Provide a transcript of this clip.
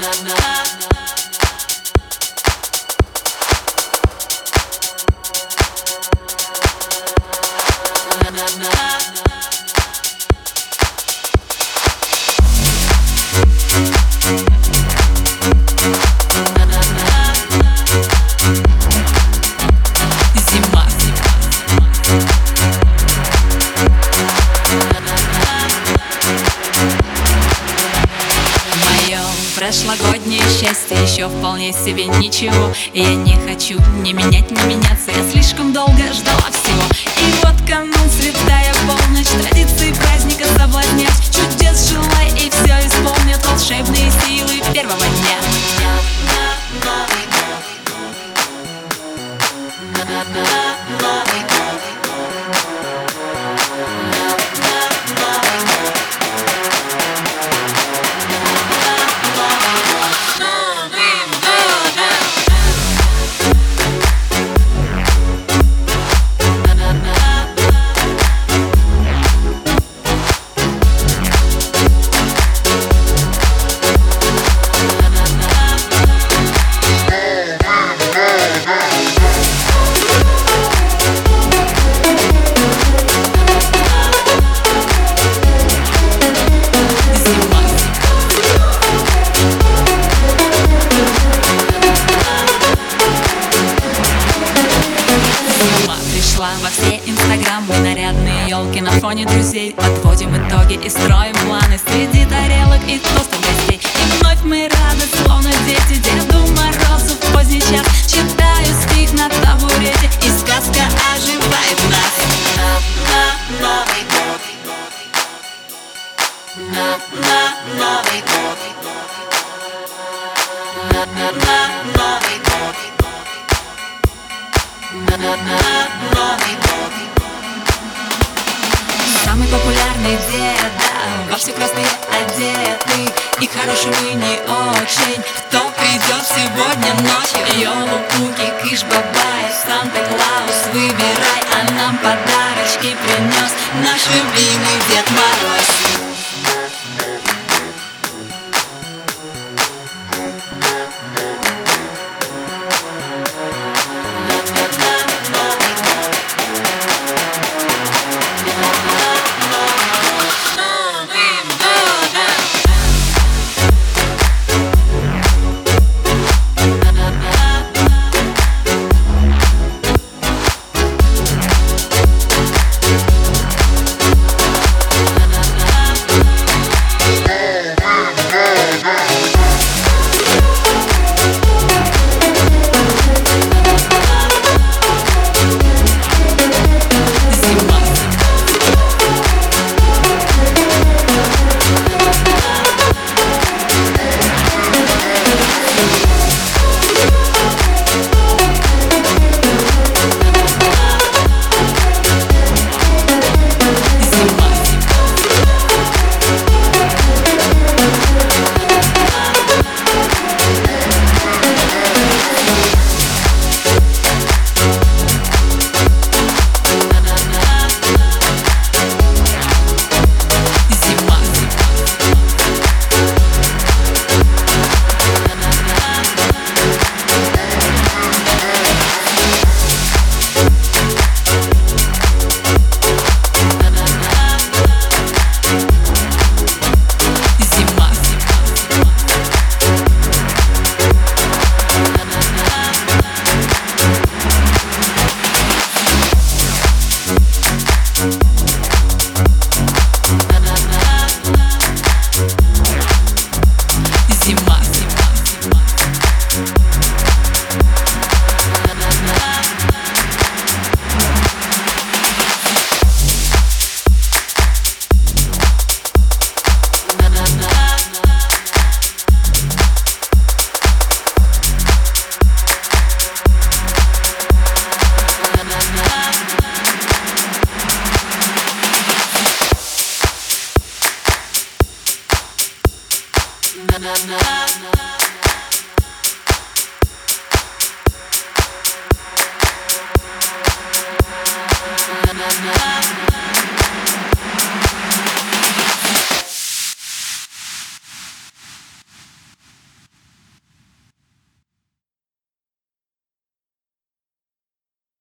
na na прошлогоднее счастье еще вполне себе ничего. И я не хочу не менять, не меняться. Я слишком долго ждала всего. И вот канун святая полночь Традиции праздника соблазнять. Чудес желай и все исполнят Волшебные силы первого дня во все инстаграмы Нарядные елки на фоне друзей Подводим итоги и строим планы Среди тарелок и тостов гостей И вновь мы рады, словно дети Деду Морозу в поздний час Читаю стих на табурете И сказка оживает нас На Новый год На Новый год На Новый год Новый популярный дед, да, во все красные одеты И хорошими не очень. Кто придет сегодня ночью? Йолу-пуки, кыш-бабай, Санта-Клаус Выбирай, а нам подарочки принес Наш любимый Дед Мороз Yeah.